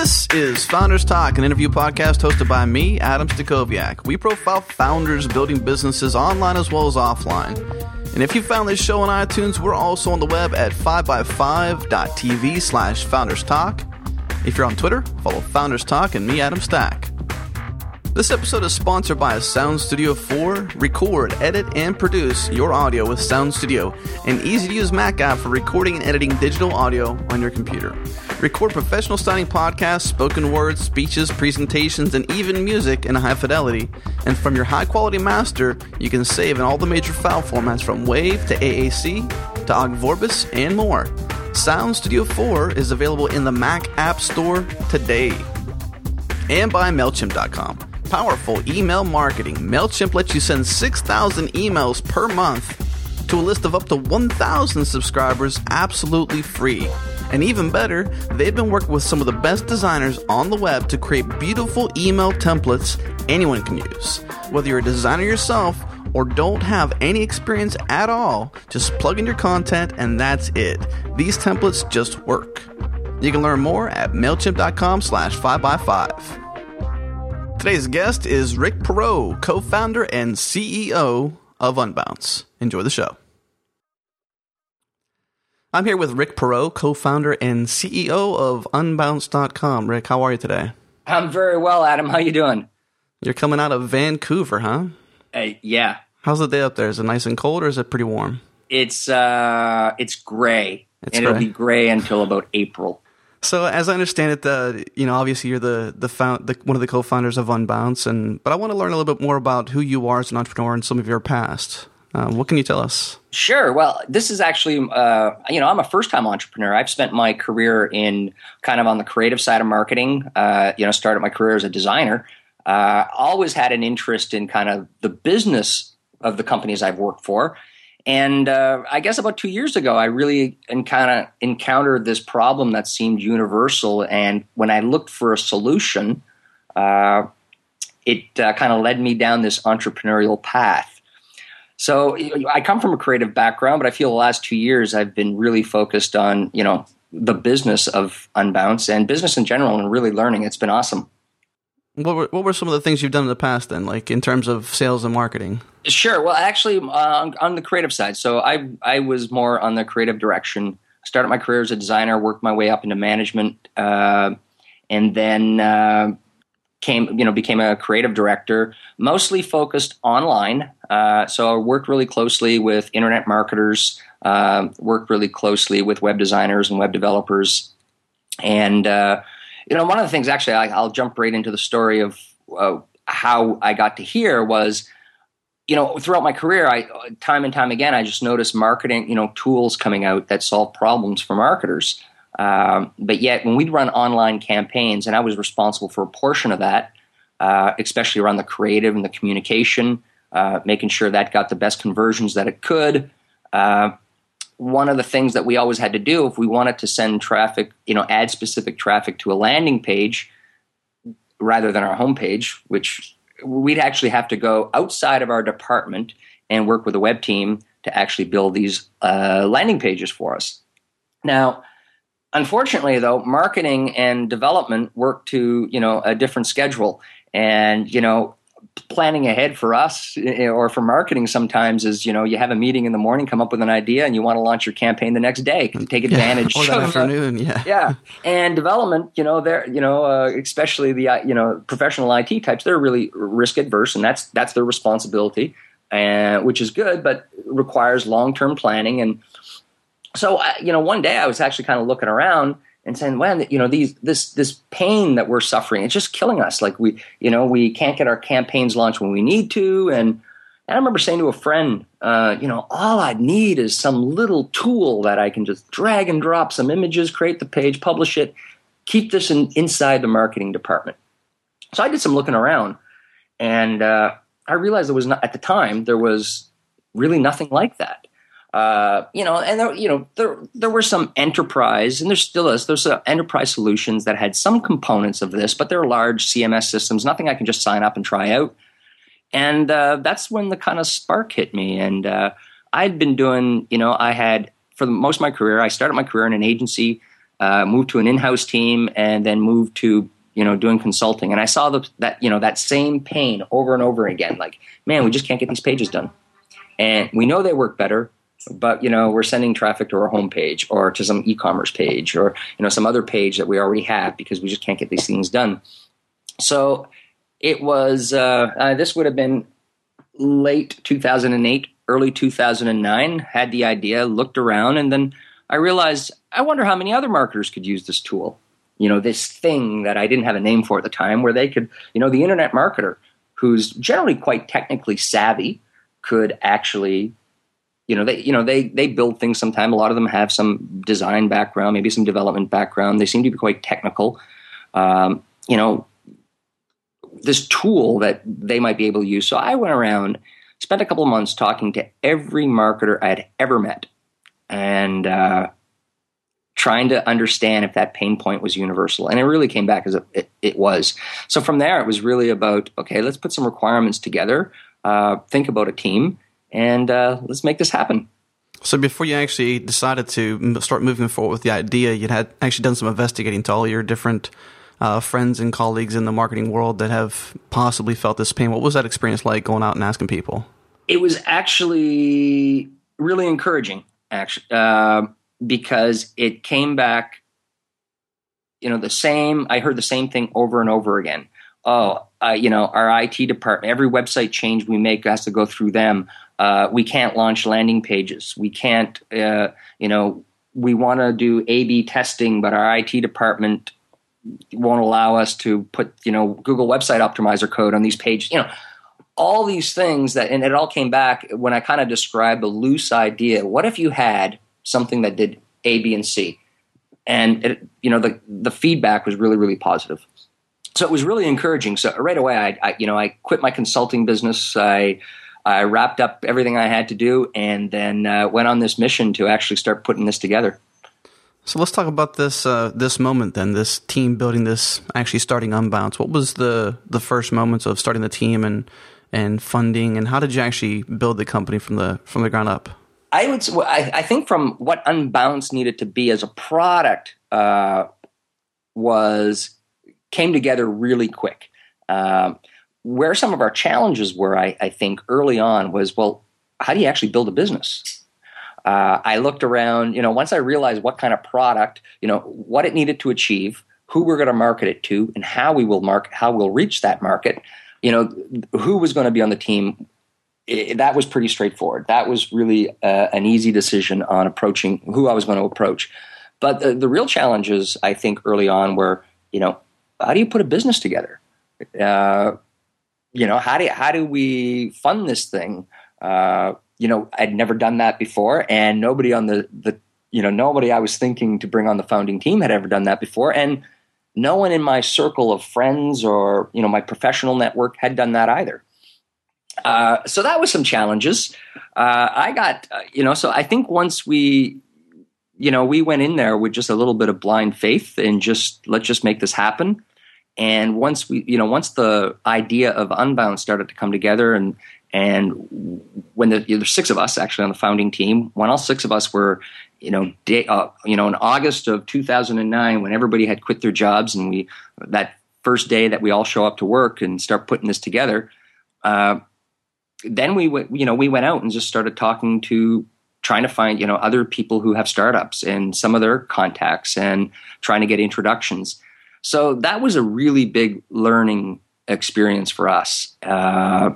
This is Founders Talk, an interview podcast hosted by me, Adam Stacoviak. We profile founders building businesses online as well as offline. And if you found this show on iTunes, we're also on the web at 5by5.tv slash Founders Talk. If you're on Twitter, follow Founders Talk and me, Adam Stack. This episode is sponsored by Sound Studio 4. Record, edit, and produce your audio with Sound Studio, an easy to use Mac app for recording and editing digital audio on your computer. Record professional sounding podcasts, spoken words, speeches, presentations, and even music in high fidelity. And from your high quality master, you can save in all the major file formats from WAV to AAC to Ogg Vorbis and more. Sound Studio 4 is available in the Mac App Store today. And by MailChimp.com powerful email marketing. MailChimp lets you send 6,000 emails per month to a list of up to 1,000 subscribers absolutely free. And even better, they've been working with some of the best designers on the web to create beautiful email templates anyone can use. Whether you're a designer yourself or don't have any experience at all, just plug in your content and that's it. These templates just work. You can learn more at MailChimp.com slash 5x5. Today's guest is Rick Perreault, co founder and CEO of Unbounce. Enjoy the show. I'm here with Rick Perreault, co founder and CEO of Unbounce.com. Rick, how are you today? I'm very well, Adam. How you doing? You're coming out of Vancouver, huh? Uh, yeah. How's the day up there? Is it nice and cold or is it pretty warm? It's uh it's gray. It's and gray. it'll be gray until about April. So, as I understand it, the you know obviously you're the the, found, the one of the co-founders of Unbounce, and but I want to learn a little bit more about who you are as an entrepreneur and some of your past. Uh, what can you tell us? Sure. Well, this is actually, uh, you know, I'm a first time entrepreneur. I've spent my career in kind of on the creative side of marketing. Uh, you know, started my career as a designer. Uh, always had an interest in kind of the business of the companies I've worked for. And uh, I guess about two years ago, I really of encountered this problem that seemed universal. And when I looked for a solution, uh, it uh, kind of led me down this entrepreneurial path. So I come from a creative background, but I feel the last two years I've been really focused on you know the business of Unbounce and business in general, and really learning. It's been awesome. What were, what were some of the things you've done in the past then, like in terms of sales and marketing? Sure. Well, actually, uh, on, the creative side, so I I was more on the creative direction. Started my career as a designer, worked my way up into management, uh, and then uh, came you know became a creative director, mostly focused online. Uh, so I worked really closely with internet marketers, uh, worked really closely with web designers and web developers, and uh, you know one of the things actually I, will jump right into the story of how I got to here was you know, throughout my career, I time and time again, I just noticed marketing, you know, tools coming out that solve problems for marketers. Um, but yet, when we'd run online campaigns, and I was responsible for a portion of that, uh, especially around the creative and the communication, uh, making sure that got the best conversions that it could. Uh, one of the things that we always had to do if we wanted to send traffic, you know, add specific traffic to a landing page rather than our homepage, which we'd actually have to go outside of our department and work with a web team to actually build these uh, landing pages for us. Now, unfortunately, though, marketing and development work to you know a different schedule, and you know planning ahead for us eh, or for marketing sometimes is you know you have a meeting in the morning come up with an idea and you want to launch your campaign the next day. To take advantage yeah, or that of, afternoon yeah. yeah. And development you know they're you know uh, especially the uh, you know professional IT types they're really risk adverse and that's that's their responsibility and which is good but requires long-term planning. And so uh, you know one day I was actually kind of looking around and saying, "Man, you know, these this this pain that we're suffering, it's just killing us. Like we, you know, we can't get our campaigns launched when we need to." And, and I remember saying to a friend, uh, "You know, all I need is some little tool that I can just drag and drop some images, create the page, publish it, keep this in, inside the marketing department." So I did some looking around, and uh, I realized there was not at the time there was really nothing like that. Uh, you know, and there, you know, there there were some enterprise, and there still is. There's uh, enterprise solutions that had some components of this, but they're large CMS systems. Nothing I can just sign up and try out. And uh, that's when the kind of spark hit me. And uh, I'd been doing, you know, I had for the, most of my career, I started my career in an agency. uh, moved to an in-house team, and then moved to you know doing consulting. And I saw the, that you know that same pain over and over again. Like, man, we just can't get these pages done, and we know they work better. But you know we're sending traffic to our homepage or to some e-commerce page or you know some other page that we already have because we just can't get these things done. So it was uh, uh, this would have been late 2008 early 2009 had the idea looked around and then i realized i wonder how many other marketers could use this tool you know this thing that i didn't have a name for at the time where they could you know the internet marketer who's generally quite technically savvy could actually you know they you know they they build things sometime a lot of them have some design background maybe some development background they seem to be quite technical um, you know this tool that they might be able to use. So I went around, spent a couple months talking to every marketer I had ever met, and uh, trying to understand if that pain point was universal. And it really came back as it, it, was. So from there, it was really about okay, let's put some requirements together, uh, think about a team, and uh, let's make this happen. So before you actually decided to start moving forward with the idea, you had actually done some investigating to all your different uh, friends and colleagues in the marketing world that have possibly felt this pain. What was that experience like going out and asking people? It was actually really encouraging, actually, uh, because it came back. You know, the same. I heard the same thing over and over again. Oh, uh, you know, our IT department. Every website change we make has to go through them. Uh, we can't launch landing pages. We can't. Uh, you know, we want to do A/B testing, but our IT department won't allow us to put you know Google Website Optimizer code on these pages. You know, all these things that, and it all came back when I kind of described a loose idea. What if you had something that did A, B, and C, and it, you know the the feedback was really really positive. So it was really encouraging. So right away, I, I you know I quit my consulting business. I I wrapped up everything I had to do, and then uh, went on this mission to actually start putting this together. So let's talk about this uh, this moment then. This team building this, actually starting Unbounce. What was the the first moments of starting the team and and funding, and how did you actually build the company from the from the ground up? I would. I, I think from what Unbounce needed to be as a product uh, was came together really quick. Um, where some of our challenges were, I, I think, early on was well, how do you actually build a business? Uh, I looked around, you know, once I realized what kind of product, you know, what it needed to achieve, who we're going to market it to, and how we will mark, how we'll reach that market, you know, who was going to be on the team. It, that was pretty straightforward. That was really uh, an easy decision on approaching who I was going to approach. But the, the, real challenges, I think, early on were, you know, how do you put a business together? Uh, you know, how do how do we fund this thing? Uh, you know, I'd never done that before, and nobody on the the you know nobody I was thinking to bring on the founding team had ever done that before, and no one in my circle of friends or you know my professional network had done that either. Uh, so that was some challenges. Uh, I got uh, you know, so I think once we you know we went in there with just a little bit of blind faith and just let's just make this happen. And once we, you know, once the idea of Unbounce started to come together, and and when the, there's six of us actually on the founding team, when all six of us were, you know, day, uh, you know, in August of 2009, when everybody had quit their jobs, and we that first day that we all show up to work and start putting this together, uh, then we went, you know, we went out and just started talking to trying to find you know other people who have startups and some of their contacts and trying to get introductions. So that was a really big learning experience for us. Uh,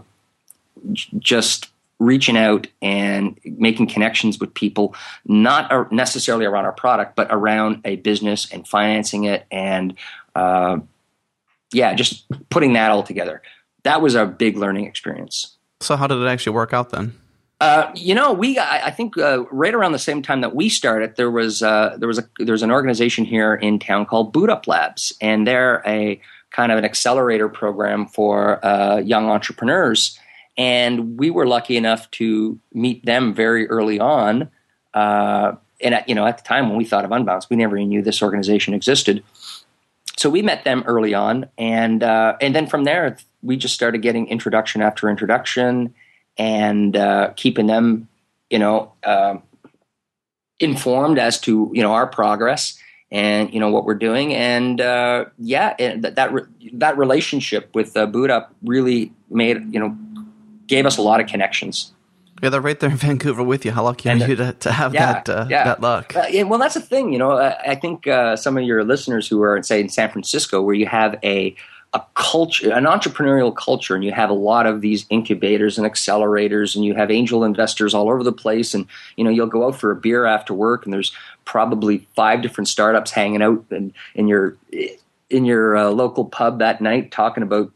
just reaching out and making connections with people, not necessarily around our product, but around a business and financing it, and uh, yeah, just putting that all together. That was a big learning experience. So, how did it actually work out then? Uh, you know, we I, think uh, right around the same time that we started, there was uh, there was a there's an organization here in town called Bootup Labs, and they're a kind of an accelerator program for uh, young entrepreneurs and we were lucky enough to meet them very early on. Uh, and at, you know, at the time when we thought of Unbounce, we never even knew this organization existed. So we met them early on, and and then from there we just started getting introduction after introduction, and uh, keeping them, you know, uh, informed as to you know our progress. and you know what we're doing. And uh, yeah, that that, re- that relationship with uh, Bootup really made you know gave us a lot of connections. Yeah, they're right there in Vancouver with you. How lucky And are you to, to have yeah, that uh, yeah. that luck? Uh, yeah, well, that's the thing. You know, uh, I think uh, some of your listeners who are, say, in San Francisco, where you have a a culture, an entrepreneurial culture, and you have a lot of these incubators and accelerators, and you have angel investors all over the place, and you know, you'll go out for a beer after work, and there's probably five different startups hanging out in, in your in your uh, local pub that night, talking about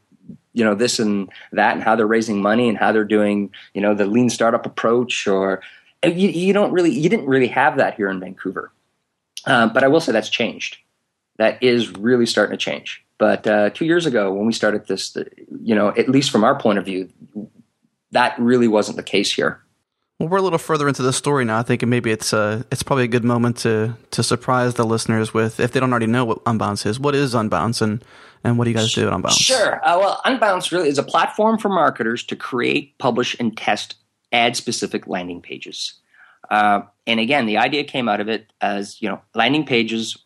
you know this and that and how they're raising money and how they're doing you know the lean startup approach or you, you don't really you didn't really have that here in vancouver. Uh, but i will say that's changed. That is really starting to change but uh, two years ago when we started this you know at least from our point of view that really wasn't the case here Well, we're a little further into the story now. I think maybe it's uh, it's probably a good moment to to surprise the listeners with if they don't already know what Unbounce is. What is Unbounce, and and what do you guys do at Unbounce? Sure. Uh, well, Unbounce really is a platform for marketers to create, publish, and test ad specific landing pages. Uh, and again, the idea came out of it as you know, landing pages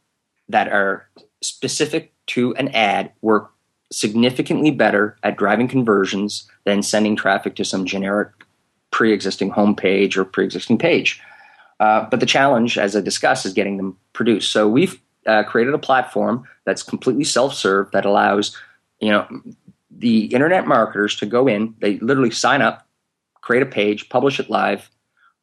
that are specific to an ad work significantly better at driving conversions than sending traffic to some generic pre-existing homepage or pre-existing page. Uh, but the challenge, as I discussed, is getting them produced. So we've uh, created a platform that's completely self-serve that allows you know the internet marketers to go in. They literally sign up, create a page, publish it live,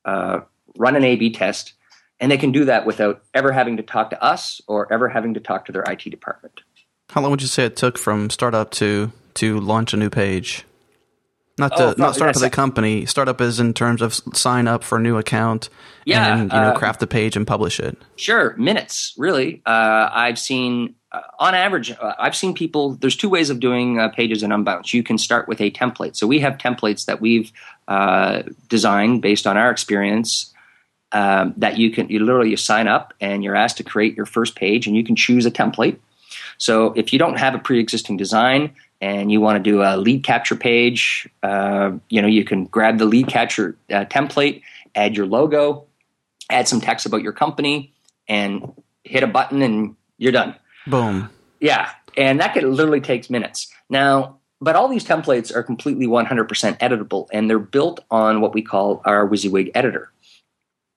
uh, run an A/B test, and they can do that without ever having to talk to us or ever having to talk to their IT department. How long would you say it took from startup to to launch a new page? Not to Oh, not startup as a company. Startup is in terms of sign up for a new account. Yeah, and you know uh, craft the page and publish it. Sure, minutes, really. Uh, I've seen, uh, on average, uh, I've seen people. There's two ways of doing uh, pages in Unbounce. You can start with a template. So we have templates that we've uh, designed based on our experience. Um, that you can, you literally you sign up and you're asked to create your first page, and you can choose a template. So if you don't have a pre-existing design and you want to do a lead capture page, uh, you know you can grab the lead capture uh, template, add your logo, add some text about your company, and hit a button, and you're done. Boom. Yeah, and that could literally takes minutes. Now, but all these templates are completely 100% editable, and they're built on what we call our WYSIWYG editor.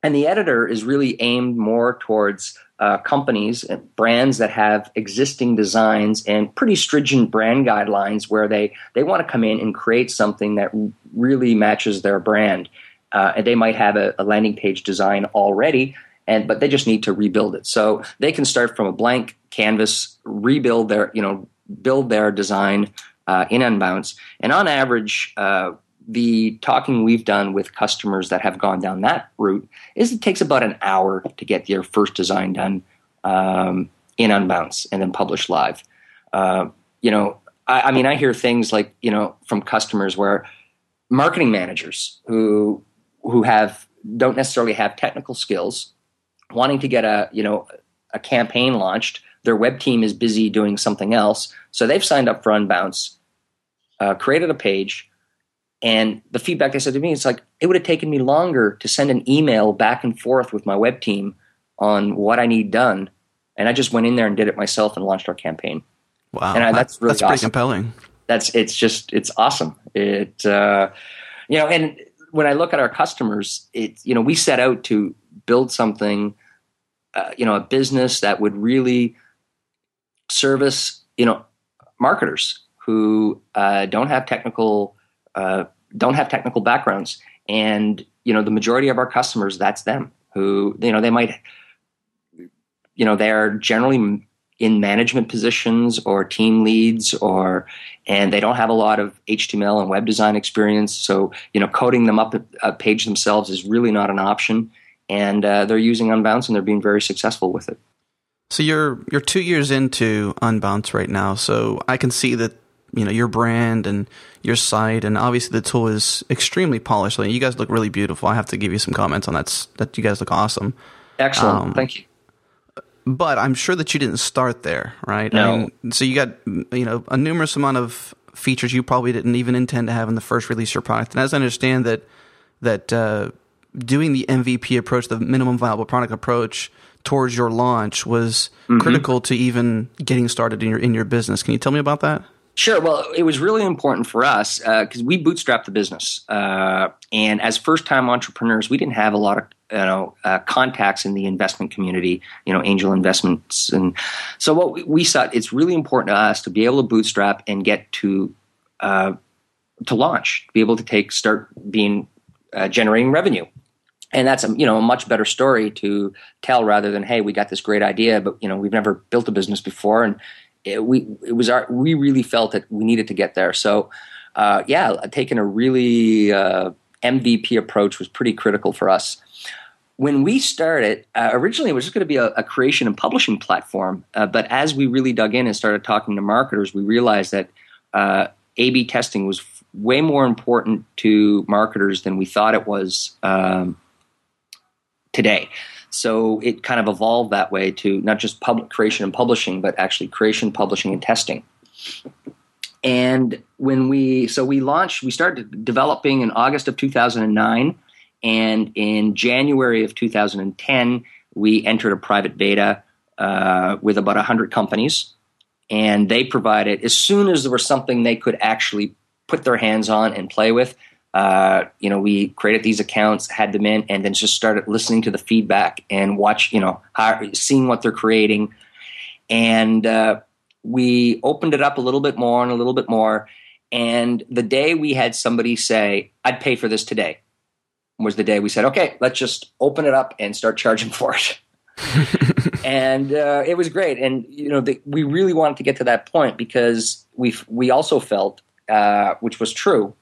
And the editor is really aimed more towards uh, companies and brands that have existing designs and pretty stringent brand guidelines where they, they want to come in and create something that really matches their brand. Uh, and they might have a, a landing page design already, and but they just need to rebuild it. So they can start from a blank canvas, rebuild their, you know, build their design uh, in Unbounce. And on average, uh, the talking we've done with customers that have gone down that route is it takes about an hour to get your first design done um, in Unbounce and then published live. Uh, you know, I, I mean, I hear things like you know from customers where marketing managers who who have don't necessarily have technical skills wanting to get a you know a campaign launched their web team is busy doing something else so they've signed up for unbounce uh, created a page and the feedback they said to me is like it would have taken me longer to send an email back and forth with my web team on what i need done and i just went in there and did it myself and launched our campaign Wow, And I- that's really that's pretty awesome. compelling. that's it's just it's awesome it uh, you know and when i look at our customers it you know we set out to build something uh, you know a business that would really service you know marketers who uh, don't have technical uh, don't have technical backgrounds. And you know the majority of our customers that's them who you know they might you know they're generally in management positions or team leads or and they don't have a lot of html and web design experience. So you know coding them up a, page themselves is really not an option. And uh, they're using unbounce and they're being very successful with it. So you're you're two years into Unbounce right now. So I can see that you know your brand and your site, and obviously the tool is extremely polished. Like, you guys look really beautiful. I have to give you some comments on that. That you guys look awesome. excellent Um, thank you But I'm sure that you didn't start there, right? No. I mean, so you got you know a numerous amount of features you probably didn't even intend to have in the first release of your product. And as I understand that that uh, doing the MVP approach, the minimum viable product approach, towards your launch was mm-hmm. critical to even getting started in your in your business. Can you tell me about that? Sure. Well, it was really important for us because uh, we bootstrapped the business, uh, and as first-time entrepreneurs, we didn't have a lot of you know uh, contacts in the investment community, you know, angel investments, and so what we, we saw it's really important to us to be able to bootstrap and get to uh, to launch, be able to take start being uh, generating revenue. And that's a you know a much better story to tell rather than hey we got this great idea but you know we've never built a business before. And it, we it was our we really felt that we needed to get there so uh, yeah taking a really uh, MVP approach was pretty critical for us when we started uh, originally it was just going to be a, a, creation and publishing platform uh, but as we really dug in and started talking to marketers we realized that uh, A/B testing was way more important to marketers than we thought it was um, today. So it kind of evolved that way to not just public creation and publishing, but actually creation, publishing, and testing. And when we so we launched, we started developing in August of 2009, and in January of 2010, we entered a private beta uh, with about 100 companies, and they provided as soon as there was something they could actually put their hands on and play with, uh, you know, we created these accounts, had them in, and then just started listening to the feedback and watch, you know, how, seeing what they're creating. And uh, we opened it up a little bit more and a little bit more. And the day we had somebody say, I'd pay for this today, was the day we said, okay, let's just open it up and start charging for it. and uh, it was great. And, you know, the, we really wanted to get to that point because we we also felt, uh, which was true,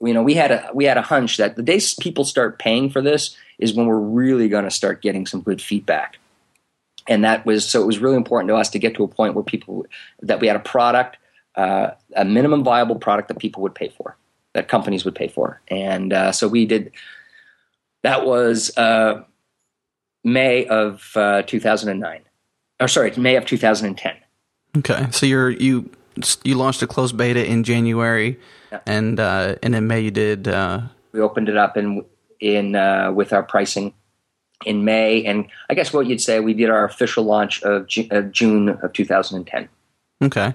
you know we had a we had a hunch that the day people start paying for this is when we're really going to start getting some good feedback. And that was so it was really important to us to get to a point where people that we had a product uh, a minimum viable product that people would pay for that companies would pay for. And uh, so we did that was uh, may of uh, 2009 or sorry may of 2010 okay so you're you you launched a closed beta in january yeah. And uh, and in May you did. Uh, we opened it up in in uh, with our pricing in May, and I guess what you'd say we did our official launch of, Ju- of June of 2010. Okay.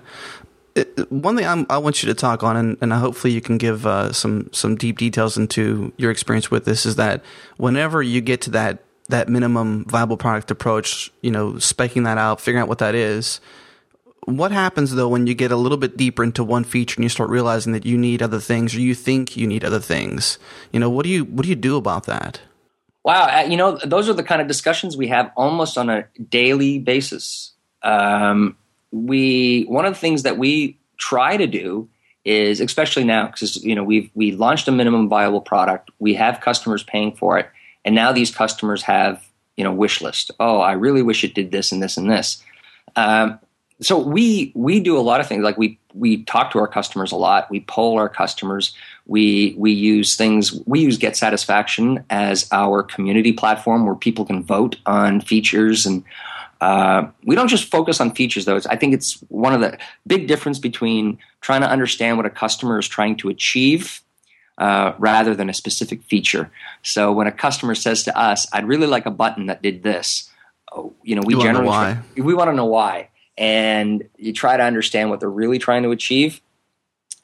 It, one thing I'm, i want you to talk on, and, and hopefully you can give uh, some some deep details into your experience with this, is that whenever you get to that that minimum viable product approach, you know, speccing that out, figuring out what that is, what happens though when you get a little bit deeper into one feature and you start realizing that you need other things or you think you need other things? You know, what do you what do you do about that? Wow, uh, you know, those are the kind of discussions we have almost on a daily basis. Um, we one of the things that we try to do is, especially now, because you know we've we launched a minimum viable product, we have customers paying for it, and now these customers have you know wish list. Oh, I really wish it did this and this and this. Um, so we we do a lot of things like we we talk to our customers a lot. We poll our customers. We we use things we use get satisfaction as our community platform where people can vote on features and uh, we don't just focus on features though. I think it's one of the big difference between trying to understand what a customer is trying to achieve uh, rather than a specific feature. So when a customer says to us i'd really like a button that did this oh, you know we you generally we want to know why and you try to understand what they're really trying to achieve.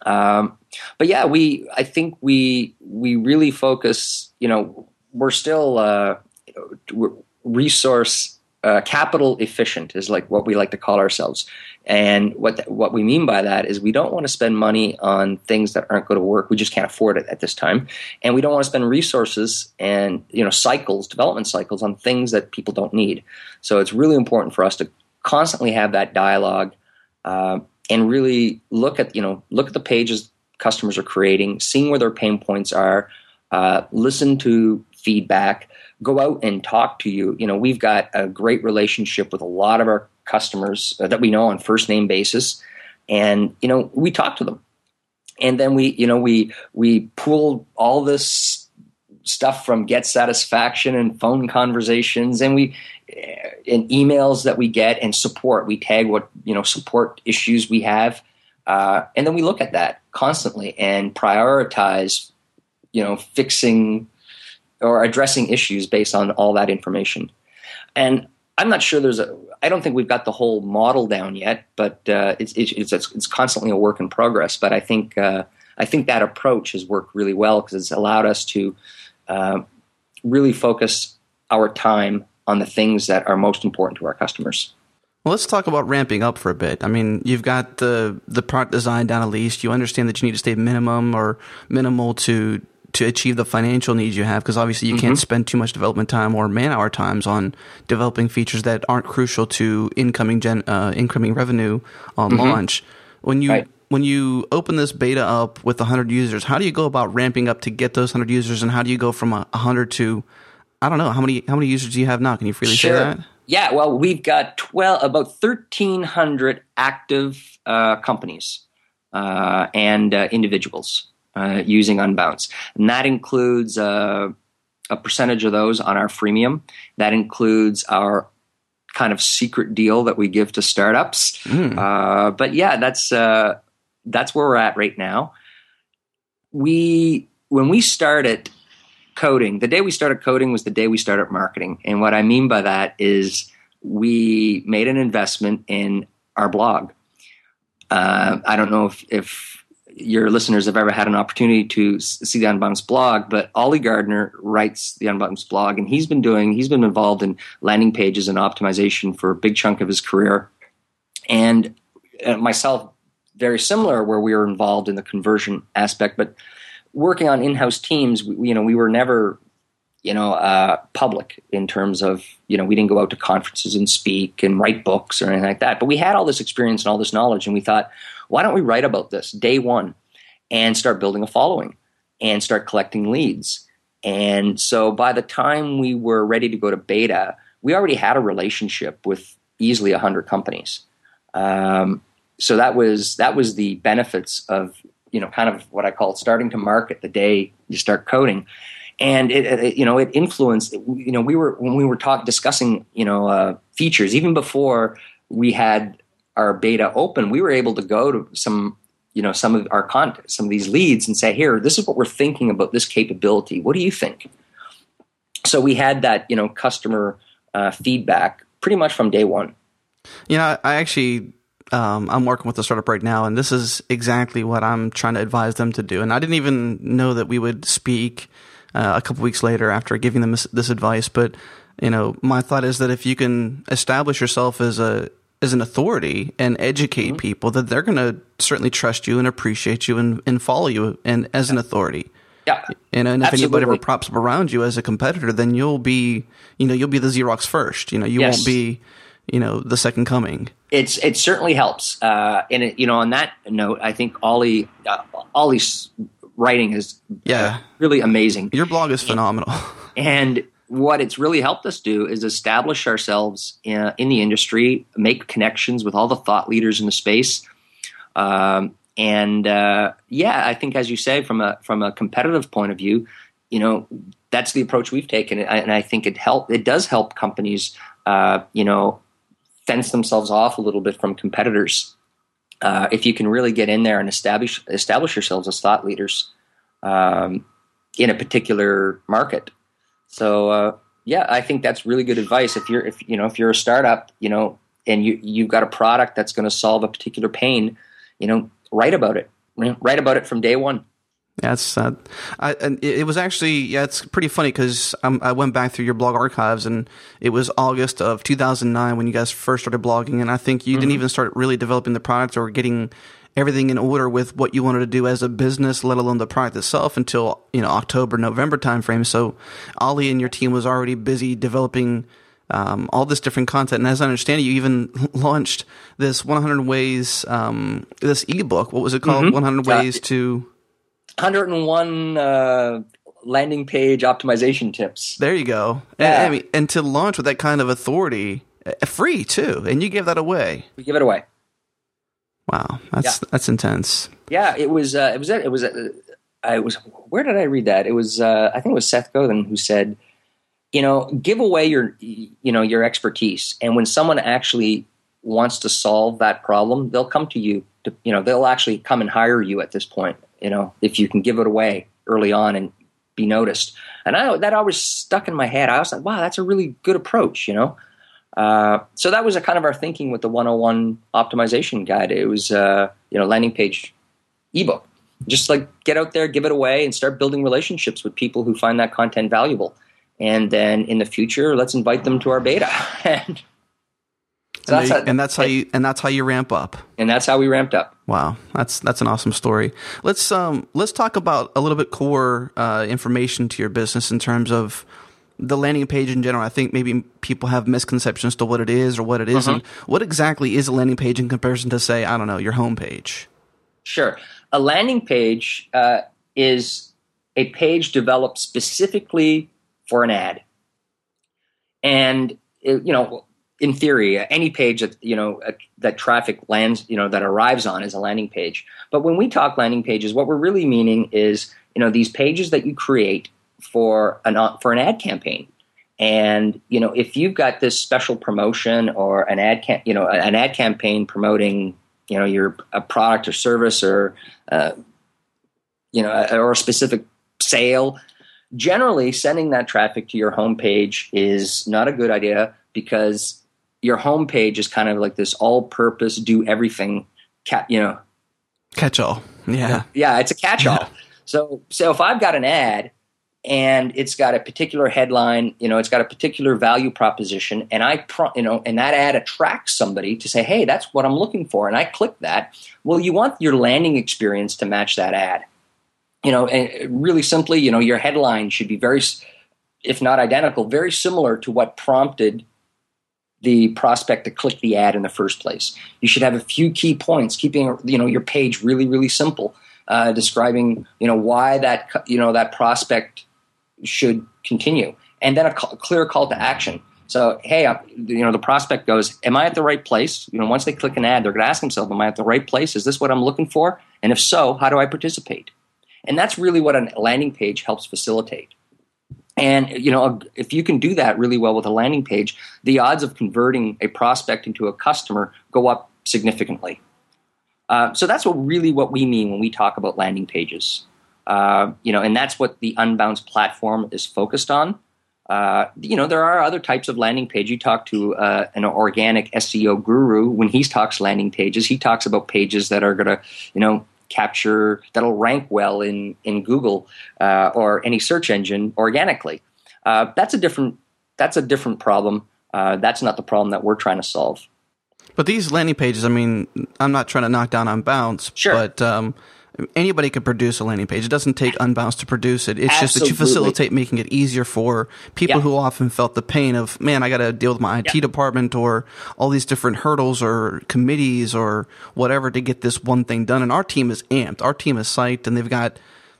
Um, but yeah, we I think we we really focus. You know, we're still uh, resource uh, capital efficient is like what we like to call ourselves. And what th- what we mean by that is we don't want to spend money on things that aren't going to work. We just can't afford it at this time, and we don't want to spend resources and you know cycles, development cycles, on things that people don't need. So it's really important for us to constantly have that dialogue uh, and really look at you know look at the pages customers are creating, seeing where their pain points are, uh, listen to feedback, go out and talk to you. You know, we've got a great relationship with a lot of our customers uh, that we know on first name basis, and you know we talk to them, and then we you know we we pull all this stuff from get satisfaction and phone conversations and we in emails that we get and support. We tag what you know support issues we have, uh, and then we look at that constantly and prioritize, you know, fixing or addressing issues based on all that information. And I'm not sure there's a. I don't think we've got the whole model down yet, but uh, it's, it's, it's it's constantly a work in progress. But I think uh, I think that approach has worked really well because it's allowed us to uh, really focus our time on the things that are most important to our customers. Well, let's talk about ramping up for a bit. I mean, you've got the the product design down at least. You understand that you need to stay minimum or minimal to to achieve the financial needs you have because obviously you mm-hmm. can't spend too much development time or man hour times on developing features that aren't crucial to incoming gen, uh, incoming revenue on mm-hmm. launch. When you right. When you open this beta up with 100 users, how do you go about ramping up to get those 100 users and how do you go from 100 to I don't know how many how many users do you have now? Can you freely sure. share that? Yeah, well, we've got 12 about 1300 active uh, companies uh, and uh, individuals uh, using Unbounce. And that includes uh, a percentage of those on our freemium. That includes our kind of secret deal that we give to startups. Mm. Uh, but yeah, that's uh, that's where we're at right now. We when we started coding, the day we started coding was the day we started marketing. And what I mean by that is we made an investment in our blog. Uh, I don't know if, if your listeners have ever had an opportunity to see the Unbounce blog, but Oli Gardner writes the Unbounce blog, and he's been doing he's been involved in landing pages and optimization for a big chunk of his career, and uh, myself very similar, where we were involved in the conversion aspect, but working on in-house teams, we, you know, we were never you know uh, public in terms of you know we didn't go out to conferences and speak and write books or anything like that, but we had all this experience and all this knowledge, and we thought why don't we write about this day one and start building a following and start collecting leads? And so by the time we were ready to go to beta, we already had a relationship with easily 100 companies. Um, so that was that was the benefits of you know kind of what I call starting to market the day you start coding, and it, it you know it influenced you know we were when we were talk discussing you know uh, features even before we had our beta open, we were able to go to some you know some of our content, some of these leads, and say, "Here, this is what we're thinking about this capability. What do you think?" So we had that you know customer uh, feedback pretty much from day one. You know, I actually um, I'm working with a startup right now, and this is exactly what I'm trying to advise them to do. And I didn't even know that we would speak uh, a couple weeks later after giving them this, this, advice. But you know, my thought is that if you can establish yourself as a as an authority and educate mm-hmm. people that they're going to certainly trust you and appreciate you and, and follow you and as an authority. Yeah. And, and if Absolutely. anybody ever props up around you as a competitor, then you'll be, you know, you'll be the Xerox first. You know, you yes. won't be, you know, the second coming. It's it certainly helps. Uh, and it, you know, on that note, I think Oli uh, Oli's writing is yeah really amazing. Your blog is phenomenal. And what it's really helped us do is establish ourselves in, in the industry, make connections with all the thought leaders in the space. Um, and uh, yeah, I think, as you say, from a from a competitive point of view, you know, that's the approach we've taken, and I think it help. It does help companies, uh, you know, fence themselves off a little bit from competitors. Uh, if you can really get in there and establish establish yourselves as thought leaders um, in a particular market. So uh, yeah, I think that's really good advice. If you're if you know if you're a startup, you know, and you you've got a product that's going to solve a particular pain, you know, write about it. Write about it from day one. Yeah, it's uh, I, and it was actually yeah, it's pretty funny because I went back through your blog archives and it was August of 2009 when you guys first started blogging, and I think you mm-hmm. didn't even start really developing the product or getting everything in order with what you wanted to do as a business, let alone the product itself, until you know October, November timeframe. So Oli and your team was already busy developing um, all this different content. And as I understand it, you even launched this 100 ways, um, this ebook. What was it called? Mm-hmm. 100 ways uh, to 101 uh, landing page optimization tips. There you go. Yeah. And, I mean, and to launch with that kind of authority, uh, free too, and you give that away. We give it away. Wow, that's yeah. that's intense. Yeah, it was. Uh, it was. It was. Uh, I was. Where did I read that? It was. Uh, I think it was Seth Godin who said, "You know, give away your, you know, your expertise, and when someone actually wants to solve that problem, they'll come to you. To, you know, they'll actually come and hire you at this point. You know, if you can give it away early on and be noticed. And I that always stuck in my head. I was like, wow, that's a really good approach. You know, Uh, so that was a kind of our thinking with the 101 optimization guide. It was uh, you know landing page ebook. Just like get out there, give it away, and start building relationships with people who find that content valuable. And then in the future, let's invite them to our beta. and, so and, that's, they, and that's how you and that's how you ramp up. And that's how we ramped up. Wow, that's that's an awesome story. Let's um let's talk about a little bit core uh, information to your business in terms of the landing page in general. I think maybe people have misconceptions to what it is or what it isn't. Uh-huh. What exactly is a landing page in comparison to, say, I don't know, your homepage? Sure. A landing page uh, is a page developed specifically for an ad. And, you know, in theory, any page that you know uh, that traffic lands, you know, that arrives on is a landing page. But when we talk landing pages, what we're really meaning is, you know, these pages that you create for an uh, for an ad campaign. And you know, if you've got this special promotion or an ad, cam- you know, an ad campaign promoting, you know, your a product or service or, uh, you know, or a specific sale, generally sending that traffic to your homepage is not a good idea because your homepage is kind of like this all-purpose, do everything, cat, you know, catch-all. Yeah, yeah, it's a catch-all. Yeah. So, so if I've got an ad and it's got a particular headline, you know, it's got a particular value proposition, and I, pro- you know, and that ad attracts somebody to say, "Hey, that's what I'm looking for," and I click that. Well, you want your landing experience to match that ad. You know, and really simply, you know, your headline should be very, if not identical, very similar to what prompted the prospect to click the ad in the first place. You should have a few key points, keeping you know your page really, really simple, uh, describing you know why that you know that prospect should continue, and then a, a clear call to action. So, hey, uh, you know, the prospect goes, "Am I at the right place?" You know, once they click an ad, they're going to ask themselves, "Am I at the right place? Is this what I'm looking for? And if so, how do I participate?" And that's really what a landing page helps facilitate. And you know, if you can do that really well with a landing page, the odds of converting a prospect into a customer go up significantly. Uh, so that's what really what we mean when we talk about landing pages. Uh, you know, and that's what the Unbounce platform is focused on. Uh, you know, there are other types of landing page. You talk to uh, an organic SEO guru when he talks landing pages. He talks about pages that are going to, you know, capture that'll rank well in in Google uh, or any search engine organically. Uh, that's a different that's a different problem. Uh, that's not the problem that we're trying to solve. But these landing pages, I mean, I'm not trying to knock down Unbounce, sure. but um, anybody could produce a landing page. It doesn't take Unbounce to produce it. It's Absolutely. just that you facilitate making it easier for people yeah. who often felt the pain of, man, I got to deal with my IT yeah. department or all these different hurdles or committees or whatever to get this one thing done. And our team is amped. Our team is psyched and they've got,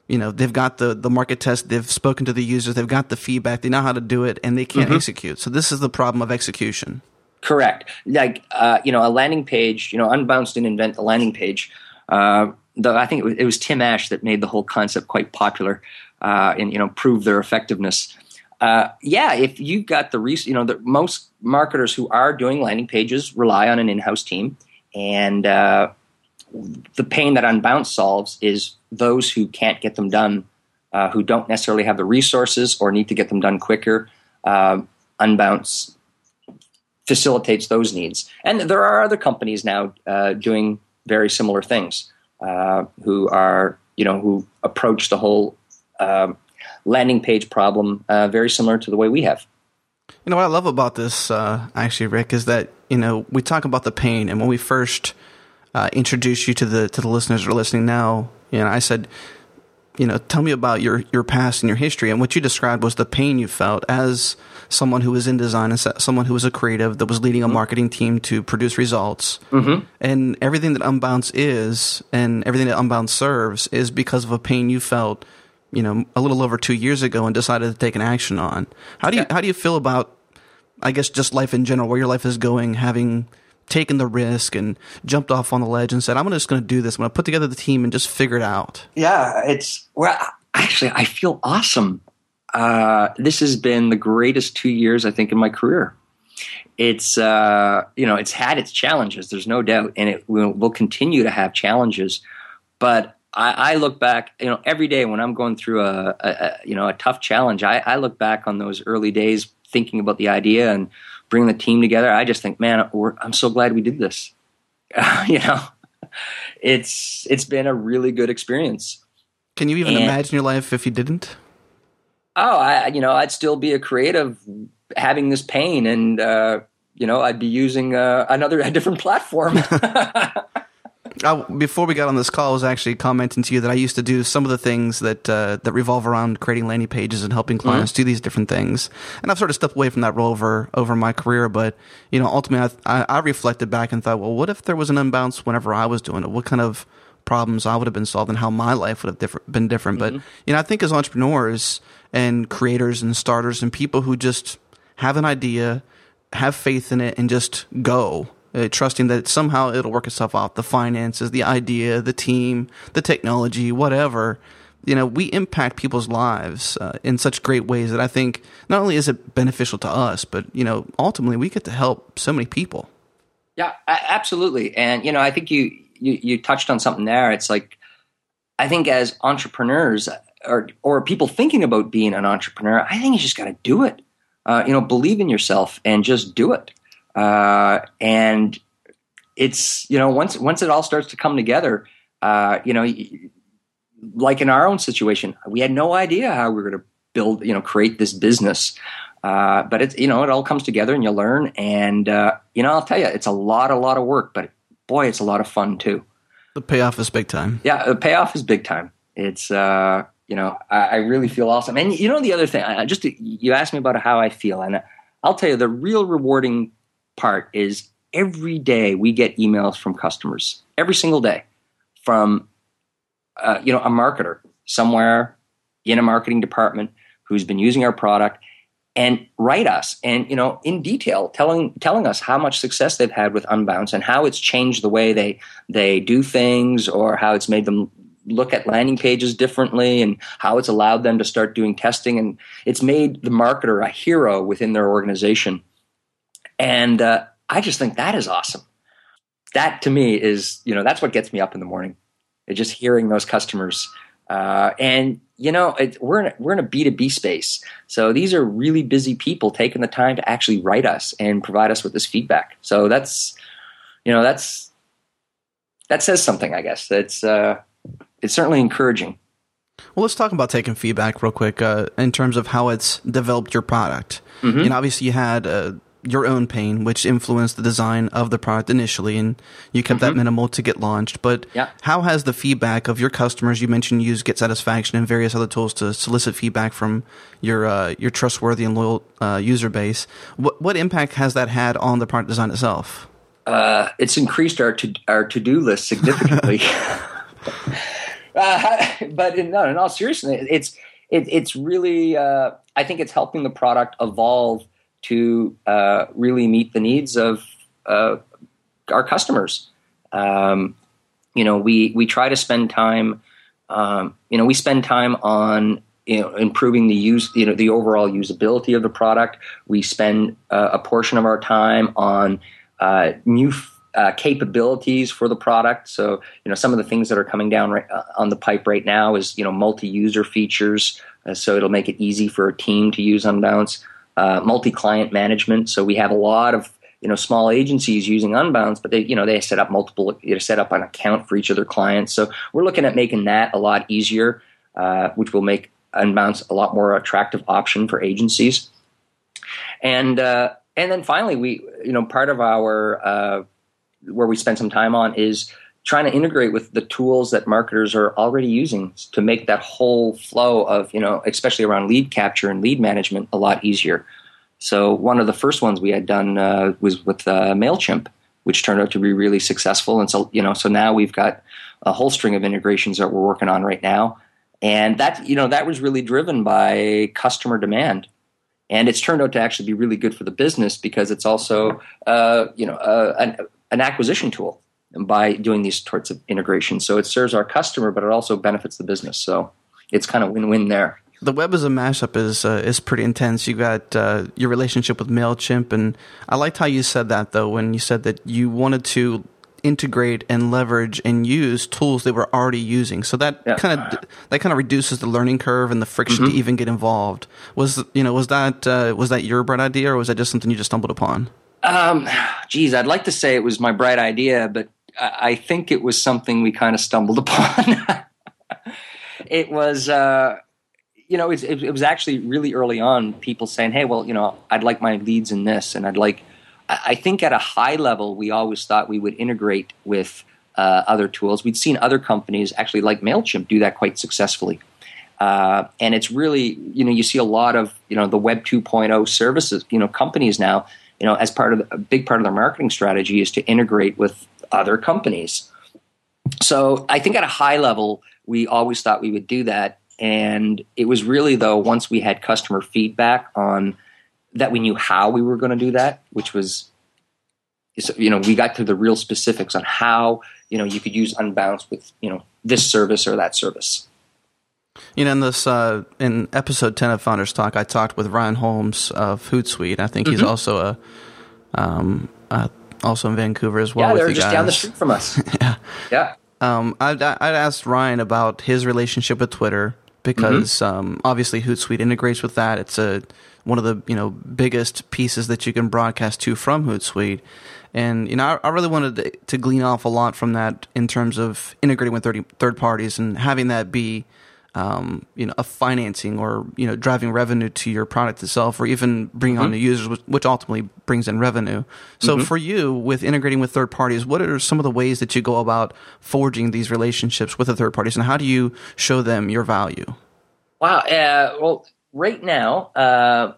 you know, they've got the, the market test. They've spoken to the users. They've got the feedback. They know how to do it and they can't mm-hmm. execute. So this is the problem of execution. Correct. Like, uh, you know, a landing page, you know, Unbounce didn't invent the landing page. Uh, the, I think it was, it was, Tim Ash that made the whole concept quite popular uh, and you know proved their effectiveness. Uh, yeah, if you've got the res- you know the, most marketers who are doing landing pages rely on an in-house team, and uh, the pain that Unbounce solves is those who can't get them done, uh, who don't necessarily have the resources or need to get them done quicker. Uh, Unbounce facilitates those needs, and there are other companies now uh, doing very similar things uh, who are you know who approach the whole um, landing page problem uh, very similar to the way we have. You know what I love about this uh, actually, Rick, is that you know we talk about the pain, and when we first uh, introduced you to the to the listeners who are listening now, you know, I said, you know, tell me about your your past and your history, and what you described was the pain you felt as someone who was in design and someone who was a creative that was leading a mm-hmm. marketing team to produce results. Mm-hmm. And everything that Unbounce is and everything that Unbounce serves is because of a pain you felt, you know, a little over two years ago and decided to take an action on. How do you, yeah. how do you feel about, I guess, just life in general, where your life is going, having taken the risk and jumped off on the ledge and said, I'm just going to do this. I'm going to put together the team and just figure it out. Yeah, it's well, actually, I feel awesome uh, this has been the greatest two years I think in my career. It's uh, you know it's had its challenges. There's no doubt, and it will, will continue to have challenges. But I, I, look back, you know, every day when I'm going through a, a, a you know a tough challenge, I, I, look back on those early days, thinking about the idea and bring the team together. I just think, man, I'm so glad we did this. You know, it's it's been a really good experience. Can you even and, imagine your life if you didn't? Oh, I you know I'd still be a creative having this pain, and uh, you know I'd be using uh, another a different platform. I, before we got on this call, I was actually commenting to you that I used to do some of the things that uh, that revolve around creating landing pages and helping clients mm-hmm. do these different things. And I've sort of stepped away from that role over over my career. But you know, ultimately, I, I reflected back and thought, well, what if there was an unbounce whenever I was doing it? What kind of problems I would have been solved and how my life would have different, been different. Mm-hmm. But you know, I think as entrepreneurs and creators and starters and people who just have an idea, have faith in it, and just go uh, trusting that somehow it'll work itself out. The finances, the idea, the team, the technology, whatever. You know, we impact people's lives uh, in such great ways that I think not only is it beneficial to us, but you know, ultimately we get to help so many people. Yeah, absolutely. And you know, I think you you, you touched on something there. It's like I think as entrepreneurs or or people thinking about being an entrepreneur, I think you just got to do it. Uh, you know, believe in yourself and just do it. Uh, and it's you know once once it all starts to come together, uh, you know, like in our own situation, we had no idea how we were going to build, you know, create this business. Uh, but it's you know it all comes together and you learn and uh, you know I'll tell you it's a lot a lot of work but boy it's a lot of fun too. The payoff is big time. Yeah, the payoff is big time. It's uh, you know I, I really feel awesome and you know the other thing I just you asked me about how I feel and I'll tell you the real rewarding part is every day we get emails from customers, every single day from uh, you know a marketer somewhere in a marketing department who's been using our product and write us and you know in detail telling telling us how much success they've had with unbounce and how it's changed the way they they do things or how it's made them look at landing pages differently and how it's allowed them to start doing testing. And it's made the marketer a hero within their organization and uh, I just think that is awesome. That to me is, you know, that's what gets me up in the morning. Just hearing those customers. Uh, and you know, it, we're in a, we're in a B two B space, so these are really busy people taking the time to actually write us and provide us with this feedback. So that's, you know, that's that says something. I guess it's uh, it's certainly encouraging. Well, let's talk about taking feedback real quick uh, in terms of how it's developed your product. Mm-hmm. You know, obviously you had uh, your own pain, which influenced the design of the product initially, and you kept mm-hmm. that minimal to get launched. But yeah. how has the feedback of your customers? You mentioned use Get Satisfaction and various other tools to solicit feedback from your uh, your trustworthy and loyal uh, user base. What what impact has that had on the product design itself? Uh, it's increased our to our to do list significantly. Uh, but in, no, in all seriousness, it's it, it's really uh, I think it's helping the product evolve to uh, really meet the needs of uh, our customers. Um, you know, we we try to spend time. Um, you know, we spend time on you know improving the use you know the overall usability of the product. We spend uh, a portion of our time on uh, new. Uh, capabilities for the product. So, you know, some of the things that are coming down right, uh, on the pipe right now is, you know, multi-user features. so it'll make it easy for a team to use Unbounce uh, multi-client management. So we have a lot of you know small agencies using Unbounce, but they you know they set up multiple you know, set up an account for each of their clients. So we're looking at making that a lot easier, uh, which will make Unbounce a lot more attractive option for agencies. And uh, and then finally, we you know part of our uh, where we spend some time on is trying to integrate with the tools that marketers are already using to make that whole flow of you know especially around lead capture and lead management a lot easier. So one of the first ones we had done uh, was with uh, mailchimp which turned out to be really successful. And so you know so now we've got a whole string of integrations that we're working on right now. And that you know that was really driven by customer demand. And it's turned out to actually be really good for the business because it's also uh, you know uh, an, an acquisition tool by doing these sorts of integrations. So it serves our customer, but it also benefits the business. So it's kind of win-win there. The web as a mashup is uh, is pretty intense. You got uh, your relationship with Mailchimp, and I liked how you said that though when you said that you wanted to integrate and leverage and use tools they were already using. So that yeah. kind of that kind of reduces the learning curve and the friction mm-hmm. to even get involved. Was you know was that uh, was that your bright idea or was that just something you just stumbled upon? Um, geez, I'd like to say it was my bright idea, but I, think it was something we kind of stumbled upon. it was. Uh, you know, it, it, was actually really early on. People saying, "Hey, well, you know, I'd like my leads in this, and I'd like." I think at a high level, we always thought we would integrate with uh, other tools. We'd seen other companies, actually like Mailchimp, do that quite successfully. Uh, and it's really, you know, you see a lot of, you know, the Web 2.0 services, you know, companies now, you know, as part of the, a big part of their marketing strategy is to integrate with other companies. So I think at a high level, we always thought we would do that. And it was really though once we had customer feedback on that we knew how we were going to do that, which was you know we got to the real specifics on how you know you could use Unbounce with you know this service or that service. You know, in this uh, in episode ten of Founders Talk, I talked with Ryan Holmes of Hootsuite. I think he's mm-hmm. also a um, uh, also in Vancouver as well. Yeah, they're just guys. down the street from us. yeah, yeah. Um, I'd, I'd asked Ryan about his relationship with Twitter because mm-hmm. um, obviously Hootsuite integrates with that. It's a one of the you know biggest pieces that you can broadcast to from Hootsuite. And you know, I, I really wanted to, to, glean off a lot from that in terms of integrating with 30, third parties and having that be um, you know, a financing or you know, driving revenue to your product itself, or even bringing mm-hmm. on new users, which, which, ultimately brings in revenue. So, mm-hmm. for you, with integrating with third parties, what are some of the ways that you go about forging these relationships with the third parties, and how do you show them your value? Wow. Uh, well, right now, uh,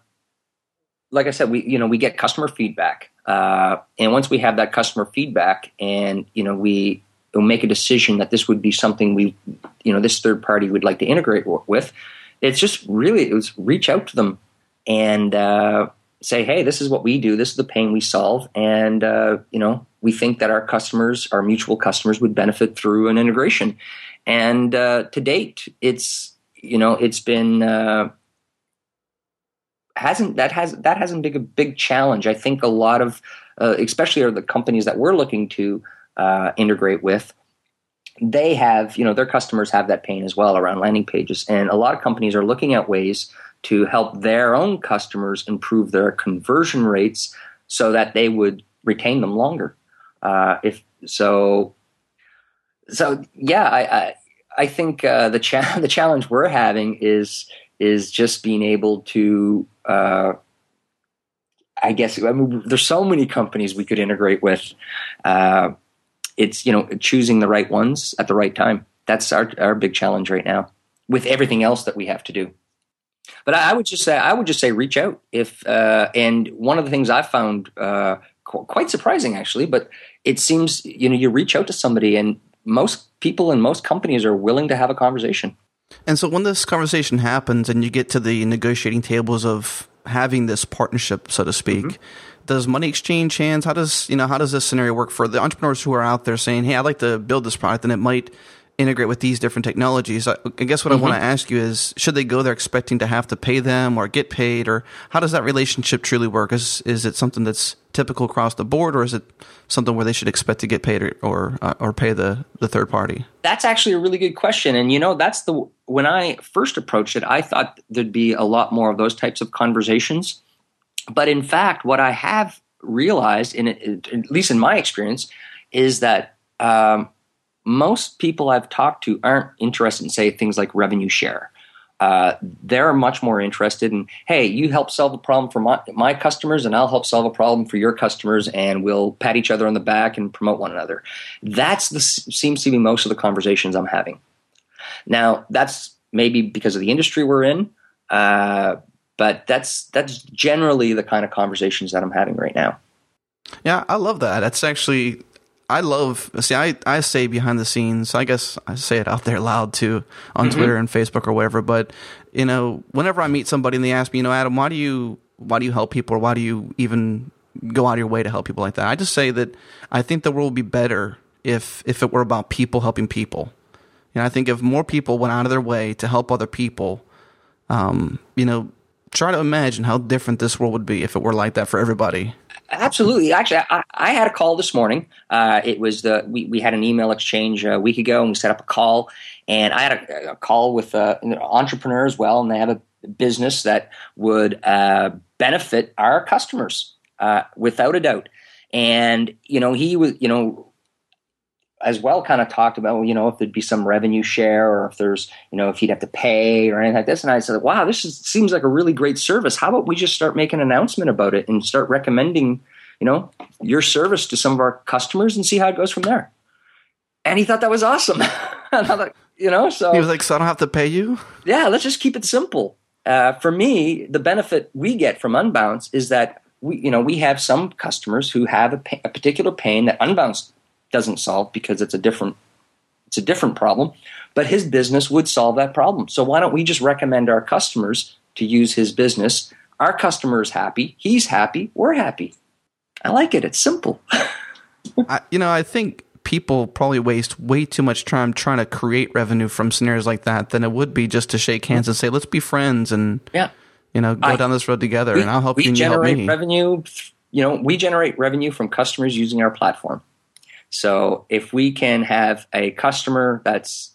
like I said, we you know we get customer feedback, uh, and once we have that customer feedback, and you know we make a decision that this would be something we, you know, this third party would like to integrate with, it's just really it was reach out to them and uh, say, hey, this is what we do. This is the pain we solve, and uh, you know, we think that our customers, our mutual customers, would benefit through an integration. And uh, to date, it's you know, it's been uh, hasn't that has that hasn't been a big challenge. I think a lot of, uh, especially are the companies that we're looking to uh, integrate with, they have, you know, their customers have that pain as well around landing pages. And a lot of companies are looking at ways to help their own customers improve their conversion rates so that they would retain them longer. Uh, if so, so yeah, I, I, I think uh, the cha- the challenge we're having is is just being able to uh, I guess I mean, there's so many companies we could integrate with. Uh, it's you know choosing the right ones at the right time. That's our our big challenge right now with everything else that we have to do. But I, I would just say I would just say reach out if uh, and one of the things I found uh, qu- quite surprising actually, but it seems you know you reach out to somebody and most people and most companies are willing to have a conversation. And so when this conversation happens and you get to the negotiating tables of having this partnership, so to speak, mm-hmm does money exchange hands? How does you know how does this scenario work for the entrepreneurs who are out there saying, "Hey, I'd like to build this product," and it might integrate with these different technologies. I, I guess what mm-hmm. I want to ask you is, should they go there expecting to have to pay them or get paid, or how does that relationship truly work? Is is it something that's typical across the board, or is it something where they should expect to get paid or or, uh, or pay the the third party? That's actually a really good question, and you know that's the when I first approached it, I thought there'd be a lot more of those types of conversations. But in fact, what I have realized, in at least in my experience, is that um, most people I've talked to aren't interested in say things like revenue share. Uh, they're much more interested in, hey, you help solve a problem for my, my, customers, and I'll help solve a problem for your customers, and we'll pat each other on the back and promote one another. That's the seems to be most of the conversations I'm having. Now, that's maybe because of the industry we're in, uh, but that's that's generally the kind of conversations that I'm having right now. Yeah, I love that. That's actually I love see I, I say behind the scenes, I guess I say it out there loud too on mm-hmm. Twitter and Facebook or whatever, but you know, whenever I meet somebody and they ask me, you know, Adam, why do you why do you help people or why do you even go out of your way to help people like that? I just say that I think the world would be better if if it were about people helping people. You know, I think if more people went out of their way to help other people, um, you know, try to imagine how different this world would be if it were like that for everybody. absolutely. Actually, I, I, had a call this morning. Uh, it was the we, we had an email exchange a week ago, and we set up a call. And I had a, a call with uh, an entrepreneur as well, and they have a business that would uh, benefit our customers uh, without a doubt. And you know, he was you know as well kind of talked about, you know, if there'd be some revenue share or if there's, you know, if he'd have to pay or anything like this. And I said, wow, this is, seems like a really great service. How about we just start making an announcement about it and start recommending, you know, your service to some of our customers and see how it goes from there. And he thought that was awesome. And I thought, you know, so he was like, so I don't have to pay you. Yeah, let's just keep it simple. Uh, for me, the benefit we get from Unbounce is that we, you know, we have some customers who have a, a particular pain that Unbounce doesn't solve because it's a different it's a different problem but his business would solve that problem. So why don't we just recommend our customers to use his business? Our customer is happy. He's happy. We're happy. I like it. It's simple. I, you know i think people probably waste way too much time trying to create revenue from scenarios like that than it would be just to shake hands and say let's be friends and yeah. you know go I, down this road together we, and i'll help we you generate help me. revenue you know we generate revenue from customers using our platform so if we can have a customer that's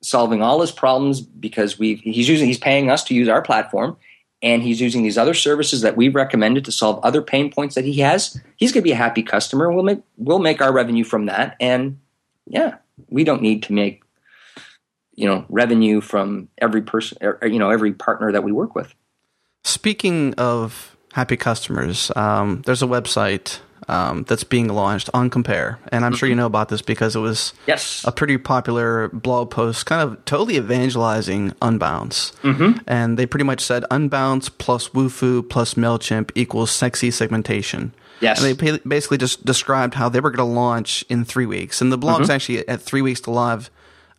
solving all his problems because we he's using he's paying us to use our platform and he's using these other services that we've recommended to solve other pain points that he has, he's going to be a happy customer. We'll make we'll make our revenue from that, and yeah, we don't need to make you know revenue from every person, or, you know, every partner that we work with. Speaking of happy customers, um, there's a website um, that's being launched on Compare, and I'm mm-hmm. sure you mm-hmm. know about this because it was yes. a pretty popular blog post, kind of totally evangelizing Unbounce, mm-hmm. and they pretty much said Unbounce plus Wufoo plus Mailchimp equals sexy segmentation. Yes, and they basically just described how they were going to launch in three weeks, and the blog's mm-hmm. actually at three weeks to live.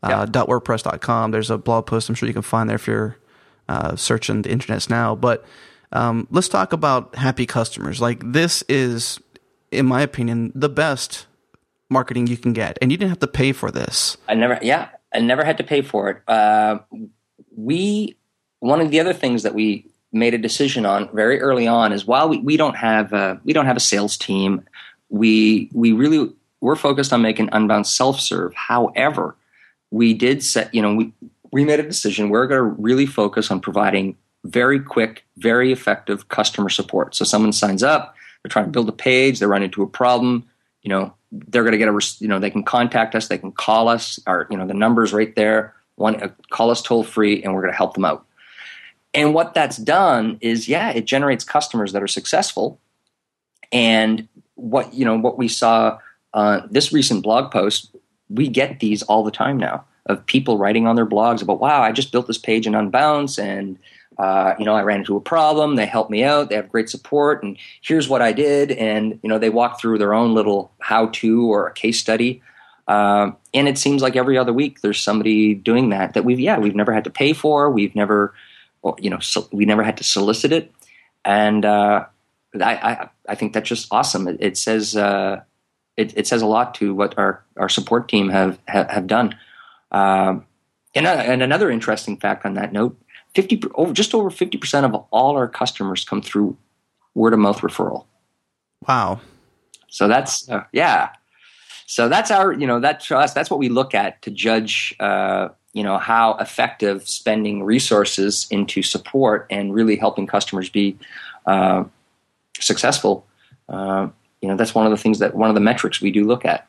Uh, yep. .wordpress.com. There's a blog post I'm sure you can find there if you're uh, searching the internets now. But um, let's talk about happy customers. Like this is in my opinion, the best marketing you can get, and you didn't have to pay for this. I never, yeah, I never had to pay for it. Uh, we one of the other things that we made a decision on very early on is while we, we don't have a, we don't have a sales team, we we really we're focused on making Unbounce self serve. However, we did set you know we we made a decision we're going to really focus on providing very quick, very effective customer support. So someone signs up they're trying to build a page, they run into a problem, you know, they're going to get a, you know, they can contact us, they can call us, or, you know, the number's right there. One, uh, call us toll free and we're going to help them out. And what that's done is, yeah, it generates customers that are successful. And what, you know, what we saw uh, this recent blog post, we get these all the time now of people writing on their blogs about, wow, I just built this page in Unbounce and uh, you know, I ran into a problem. They helped me out. They have great support, and here's what I did. And you know, they walk through their own little how-to or a case study. Uh, and it seems like every other week there's somebody doing that that we've yeah we've never had to pay for. We've never, you know, so we never had to solicit it. And uh, I, I, I think that's just awesome. It, it says uh, it, it, says a lot to what our our support team have have, have done. Um, and, uh, and another interesting fact on that note 50 over just over 50% of all our customers come through word of mouth referral. Wow. So that's uh, yeah. So that's our, you know, that us, that's what we look at to judge, uh, you know, how effective spending resources into support and really helping customers be uh, successful. Uh, you know, that's one of the things that one of the metrics we do look at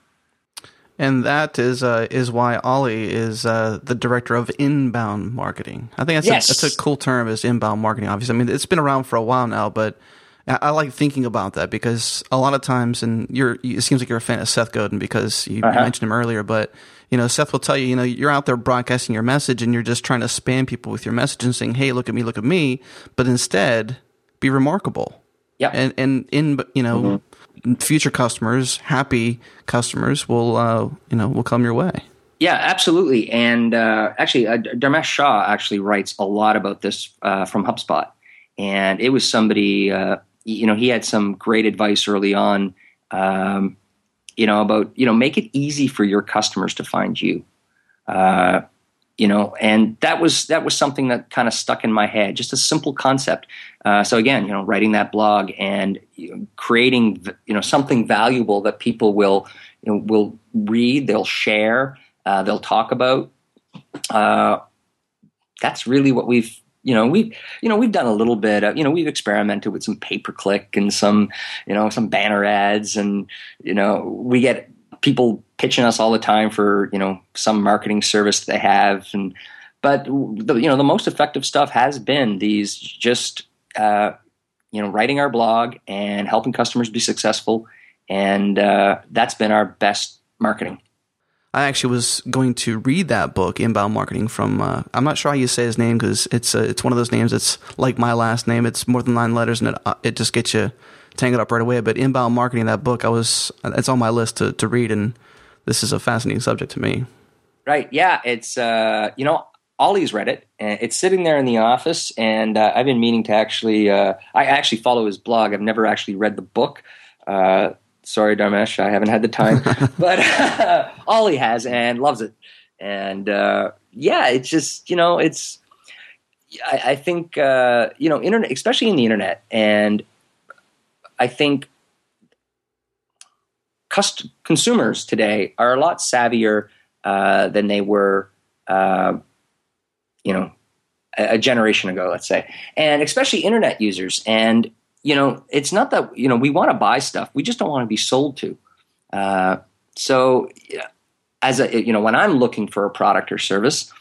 and that is uh, is why Oli is uh, the director of inbound marketing. I think that's yes. a, that's a cool term is inbound marketing. Obviously, I mean it's been around for a while now, but I, I like thinking about that because a lot of times, and you're it seems like you're a fan of Seth Godin because you uh-huh. mentioned him earlier, but you know Seth will tell you, you know, you're out there broadcasting your message and you're just trying to spam people with your message and saying, "Hey, look at me, look at me," but instead be remarkable. Yeah, and and in you know. Mm-hmm future customers, happy customers, will uh, you know will come your way. Yeah, absolutely. And uh, actually, uh, Dharmesh Shah actually writes a lot about this uh, from HubSpot, and it was somebody uh, you know he had some great advice early on. Um, you know about you know make it easy for your customers to find you. Uh, you know, and that was that was something that kind of stuck in my head. Just a simple concept. Uh, so again, you know, writing that blog and you know, creating you know something valuable that people will you know, will read, they'll share, uh, they'll talk about. Uh, that's really what we've you know we've you know we've done a little bit of, you know we've experimented with some pay per click and some you know some banner ads and you know we get people pitching us all the time for you know some marketing service they have and but the, you know the most effective stuff has been these just uh, you know writing our blog and helping customers be successful and uh, that's been our best marketing I actually was going to read that book, Inbound Marketing, from uh, I'm not sure how you say his name because it's uh, it's one of those names that's like my last name. It's more than nine letters, and it uh, it just gets you tangled up right away. But Inbound Marketing, that book, I was it's on my list to to read, and this is a fascinating subject to me. Right? Yeah, it's uh, you know Oli's read it. It's sitting there in the office, and uh, I've been meaning to actually. Uh, I actually follow his blog. I've never actually read the book. Uh, sorry, Dharmesh, I haven't had the time, but uh, Oli has and loves it. And uh, yeah, it's just you know, it's. I, I think uh, you know, internet, especially in the internet, and I think cust- consumers today are a lot savvier uh, than they were, uh, you know, a, a generation ago, let's say, and especially internet users. And you know, it's not that you know we want to buy stuff; we just don't want to be sold to. Uh, so, as a you know, when I'm looking for a product or service,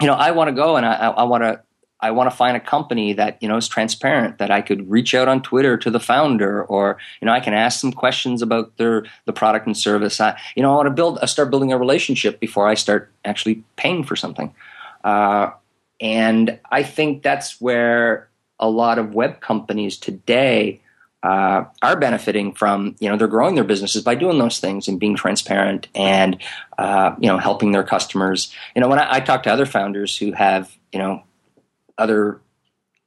you know, I want to go and I, I want to I want to find a company that you know is transparent that I could reach out on Twitter to the founder, or you know I can ask some questions about their the product and service. I, you know I want to build I start building a relationship before I start actually paying for something, uh, and I think that's where a lot of web companies today uh, are benefiting from you know they're growing their businesses by doing those things and being transparent and uh, you know helping their customers. You know when I, I talk to other founders who have you know other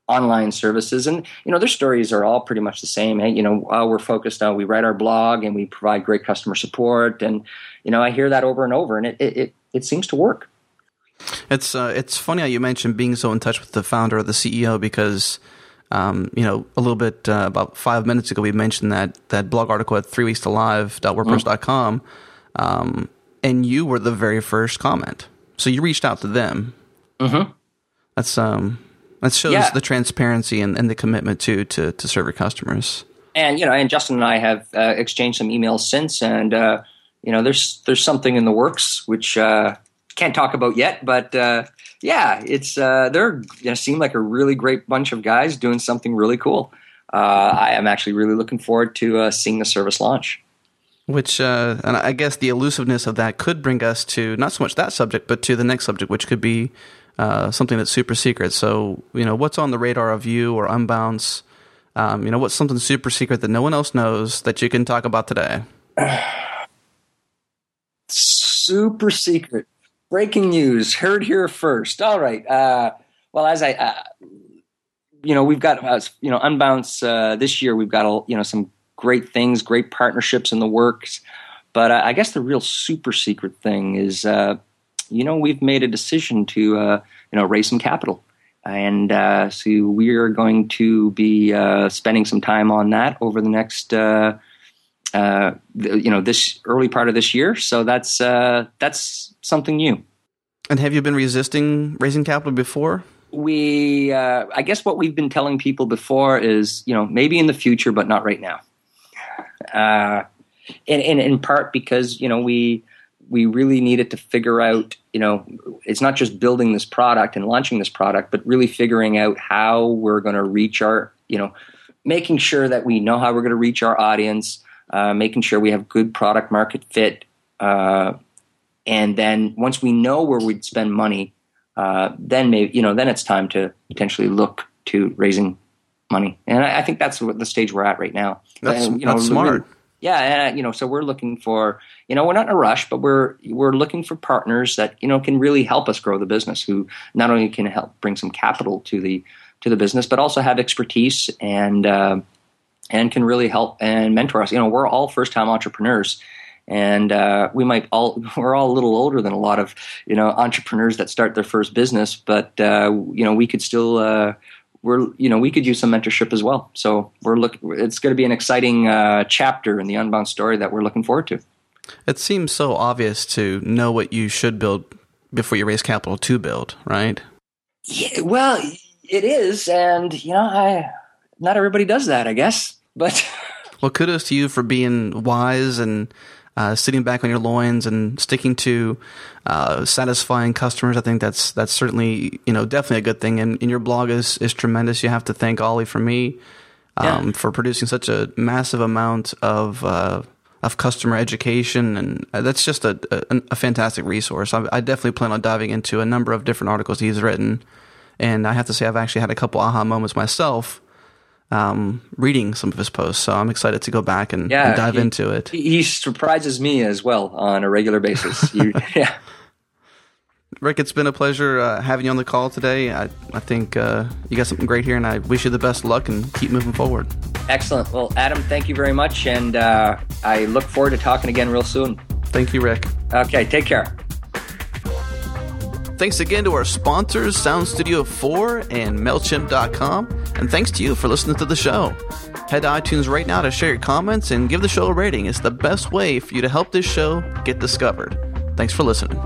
online services and you know their stories are all pretty much the same hey, you know uh, we're focused on we write our blog and we provide great customer support and you know i hear that over and over and it it, it seems to work it's uh, it's funny how you mentioned being so in touch with the founder or the ceo because um, you know, a little bit uh, about five minutes ago, we mentioned that that blog article at three weeks to live.wordpress.com, um, and you were the very first comment. So you reached out to them. Mm-hmm. That's um that shows yeah. the transparency and, and the commitment to to to serve your customers. And you know, and Justin and I have uh, exchanged some emails since, and uh, you know, there's there's something in the works which uh, can't talk about yet, but uh, yeah, it's uh, they're you know, seem like a really great bunch of guys doing something really cool. Uh, I am actually really looking forward to seeing the service launch. Which, and I guess the elusiveness of that could bring us to not so much that subject, but to the next subject, which could be uh, something that's super secret. So, you know, what's on the radar of you or Unbounce? Um, you know, what's something super secret that no one else knows that you can talk about today? super secret. Breaking news. Heard here first. All right. Uh, well, as I, uh, you know, we've got, uh, you know, Unbounce uh, this year, we've got, you know, some great things, great partnerships in the works. But I guess the real super secret thing is you know, we've made a decision to, uh, you know, raise some capital. And uh, so we are going to be uh, spending some time on that over the next, uh, uh, you know, this early part of this year. So that's uh, that's something new. And have you been resisting raising capital before? We, uh, I guess, what we've been telling people before is, you know, maybe in the future, but not right now. Uh, and, and in part because you know we we really needed to figure out, you know, it's not just building this product and launching this product, but really figuring out how we're going to reach our, you know, making sure that we know how we're going to reach our audience, uh, making sure we have good product market fit. Uh, and then once we know where we'd spend money, uh, then maybe, you know, then it's time to potentially look to raising money. And I, I think that's what the stage we're at right now. That's, and, you know, that's smart. Really, yeah, and you know, so we're looking for, you know, we're not in a rush, but we're we're looking for partners that you know can really help us grow the business, who not only can help bring some capital to the to the business, but also have expertise and uh, and can really help and mentor us. You know, we're all first time entrepreneurs, and uh, we might all we're all a little older than a lot of you know entrepreneurs that start their first business, but uh, you know we could still uh, we're you know we could use some mentorship as well. So we're look it's going to be an exciting uh, chapter in the Unbounce story that we're looking forward to. It seems so obvious to know what you should build before you raise capital to build, right? Yeah, well, it is, and you know, I not everybody does that, I guess, but. well, kudos to you for being wise and uh, sitting back on your loins and sticking to uh, satisfying customers. I think that's that's certainly you know definitely a good thing. And, and your blog is is tremendous. You have to thank Oli for me um, yeah. for producing such a massive amount of. Uh, of customer education, and uh, that's just a, a, a fantastic resource. I, I, definitely plan on diving into a number of different articles he's written, and I have to say I've actually had a couple aha moments myself um, reading some of his posts. So I'm excited to go back and, yeah, and dive he, into it. He surprises me as well on a regular basis. you, yeah. Rick, it's been a pleasure uh, having you on the call today. I, I think uh, you got something great here, and I wish you the best luck and keep moving forward. Excellent. Well, Adam, thank you very much, and uh, I look forward to talking again real soon. Thank you, Rick. Okay, take care. Thanks again to our sponsors, Sound Studio 4 and MailChimp.com. And thanks to you for listening to the show. Head to iTunes right now to share your comments and give the show a rating. It's the best way for you to help this show get discovered. Thanks for listening.